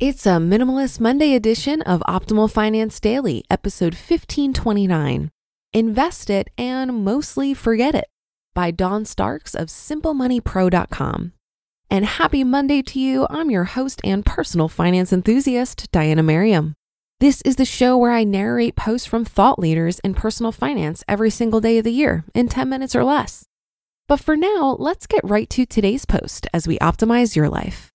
It's a Minimalist Monday edition of Optimal Finance Daily, episode 1529. Invest It and Mostly Forget It by Don Starks of SimpleMoneyPro.com. And happy Monday to you. I'm your host and personal finance enthusiast, Diana Merriam. This is the show where I narrate posts from thought leaders in personal finance every single day of the year in 10 minutes or less. But for now, let's get right to today's post as we optimize your life.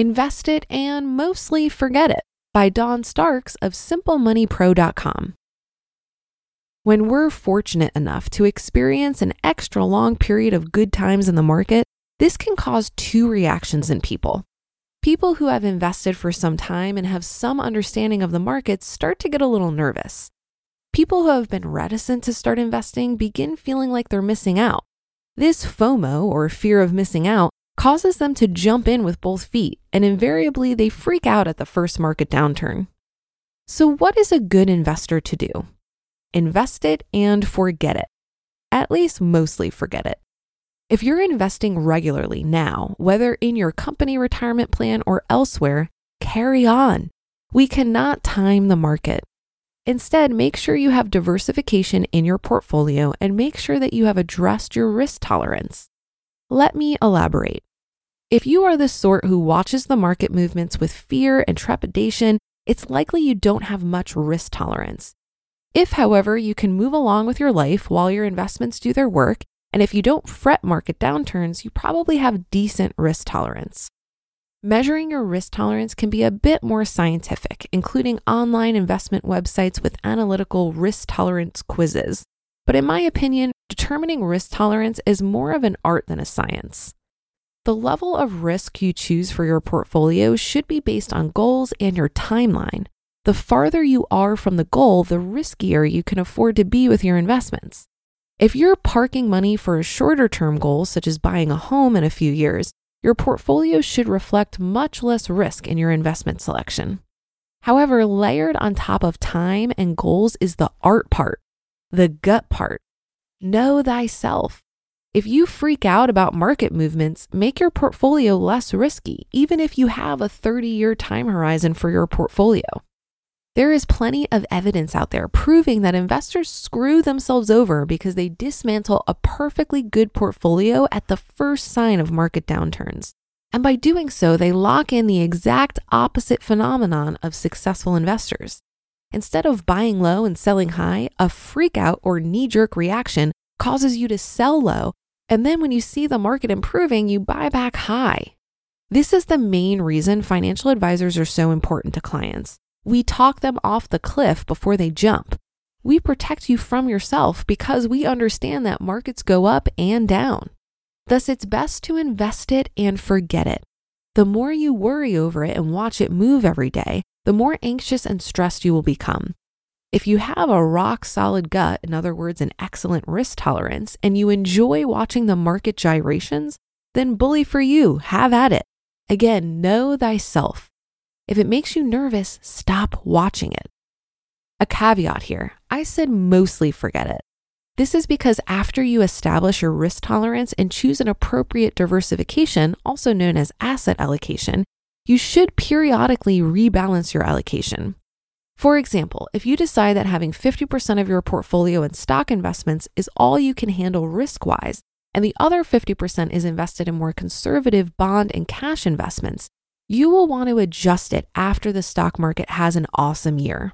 Invest It and Mostly Forget It by Don Starks of SimpleMoneyPro.com. When we're fortunate enough to experience an extra long period of good times in the market, this can cause two reactions in people. People who have invested for some time and have some understanding of the markets start to get a little nervous. People who have been reticent to start investing begin feeling like they're missing out. This FOMO, or fear of missing out, causes them to jump in with both feet, and invariably they freak out at the first market downturn. So, what is a good investor to do? Invest it and forget it. At least mostly forget it. If you're investing regularly now, whether in your company retirement plan or elsewhere, carry on. We cannot time the market. Instead, make sure you have diversification in your portfolio and make sure that you have addressed your risk tolerance. Let me elaborate. If you are the sort who watches the market movements with fear and trepidation, it's likely you don't have much risk tolerance. If, however, you can move along with your life while your investments do their work, and if you don't fret market downturns, you probably have decent risk tolerance. Measuring your risk tolerance can be a bit more scientific, including online investment websites with analytical risk tolerance quizzes. But in my opinion, determining risk tolerance is more of an art than a science. The level of risk you choose for your portfolio should be based on goals and your timeline. The farther you are from the goal, the riskier you can afford to be with your investments. If you're parking money for a shorter term goal, such as buying a home in a few years, your portfolio should reflect much less risk in your investment selection. However, layered on top of time and goals is the art part, the gut part. Know thyself. If you freak out about market movements, make your portfolio less risky, even if you have a 30 year time horizon for your portfolio. There is plenty of evidence out there proving that investors screw themselves over because they dismantle a perfectly good portfolio at the first sign of market downturns. And by doing so, they lock in the exact opposite phenomenon of successful investors. Instead of buying low and selling high, a freakout or knee jerk reaction causes you to sell low and then when you see the market improving, you buy back high. This is the main reason financial advisors are so important to clients. We talk them off the cliff before they jump. We protect you from yourself because we understand that markets go up and down. Thus, it's best to invest it and forget it. The more you worry over it and watch it move every day, the more anxious and stressed you will become. If you have a rock solid gut, in other words, an excellent risk tolerance, and you enjoy watching the market gyrations, then bully for you, have at it. Again, know thyself. If it makes you nervous, stop watching it. A caveat here I said mostly forget it. This is because after you establish your risk tolerance and choose an appropriate diversification, also known as asset allocation, you should periodically rebalance your allocation. For example, if you decide that having 50% of your portfolio in stock investments is all you can handle risk wise, and the other 50% is invested in more conservative bond and cash investments, you will want to adjust it after the stock market has an awesome year.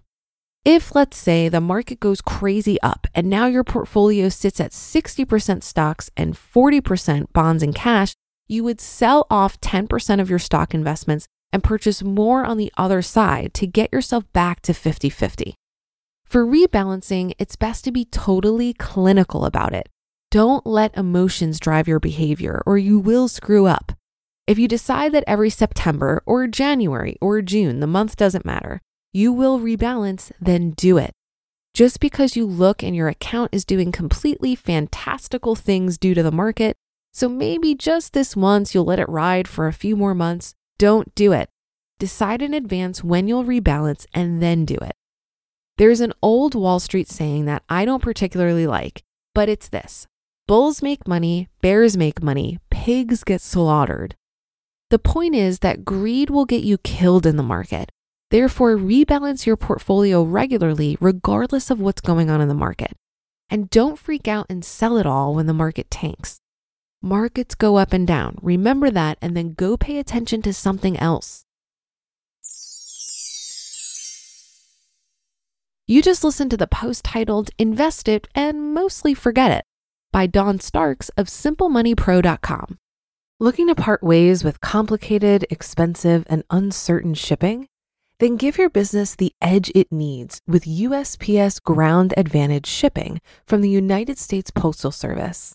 If, let's say, the market goes crazy up and now your portfolio sits at 60% stocks and 40% bonds and cash, you would sell off 10% of your stock investments and purchase more on the other side to get yourself back to 50 50. For rebalancing, it's best to be totally clinical about it. Don't let emotions drive your behavior or you will screw up. If you decide that every September or January or June, the month doesn't matter, you will rebalance, then do it. Just because you look and your account is doing completely fantastical things due to the market, so maybe just this once you'll let it ride for a few more months, don't do it. Decide in advance when you'll rebalance and then do it. There's an old Wall Street saying that I don't particularly like, but it's this Bulls make money, bears make money, pigs get slaughtered. The point is that greed will get you killed in the market. Therefore, rebalance your portfolio regularly, regardless of what's going on in the market. And don't freak out and sell it all when the market tanks. Markets go up and down. Remember that, and then go pay attention to something else. You just listened to the post titled Invest It and Mostly Forget It by Don Starks of SimpleMoneyPro.com. Looking to part ways with complicated, expensive, and uncertain shipping? Then give your business the edge it needs with USPS Ground Advantage shipping from the United States Postal Service.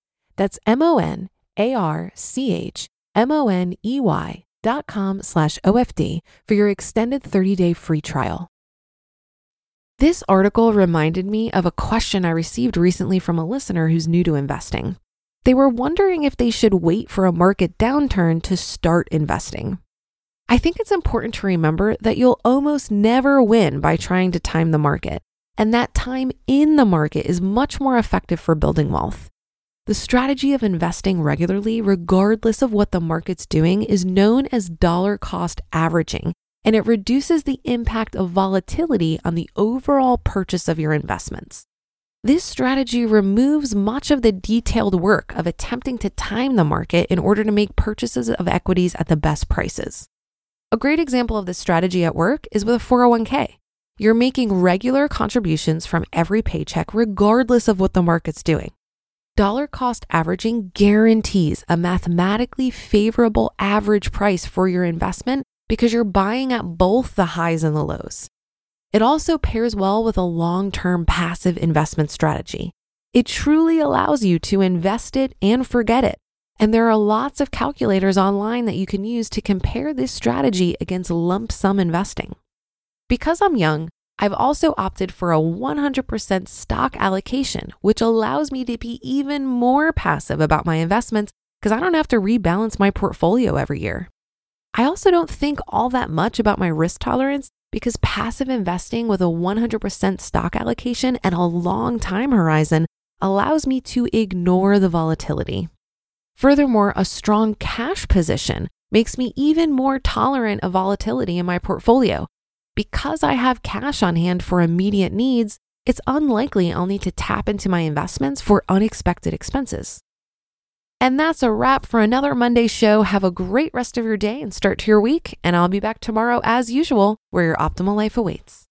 That's M O N A R C H M O N E Y dot com slash OFD for your extended 30 day free trial. This article reminded me of a question I received recently from a listener who's new to investing. They were wondering if they should wait for a market downturn to start investing. I think it's important to remember that you'll almost never win by trying to time the market, and that time in the market is much more effective for building wealth. The strategy of investing regularly, regardless of what the market's doing, is known as dollar cost averaging, and it reduces the impact of volatility on the overall purchase of your investments. This strategy removes much of the detailed work of attempting to time the market in order to make purchases of equities at the best prices. A great example of this strategy at work is with a 401k. You're making regular contributions from every paycheck, regardless of what the market's doing. Dollar cost averaging guarantees a mathematically favorable average price for your investment because you're buying at both the highs and the lows. It also pairs well with a long term passive investment strategy. It truly allows you to invest it and forget it. And there are lots of calculators online that you can use to compare this strategy against lump sum investing. Because I'm young, I've also opted for a 100% stock allocation, which allows me to be even more passive about my investments because I don't have to rebalance my portfolio every year. I also don't think all that much about my risk tolerance because passive investing with a 100% stock allocation and a long time horizon allows me to ignore the volatility. Furthermore, a strong cash position makes me even more tolerant of volatility in my portfolio. Because I have cash on hand for immediate needs, it's unlikely I'll need to tap into my investments for unexpected expenses. And that's a wrap for another Monday show. Have a great rest of your day and start to your week. And I'll be back tomorrow as usual, where your optimal life awaits.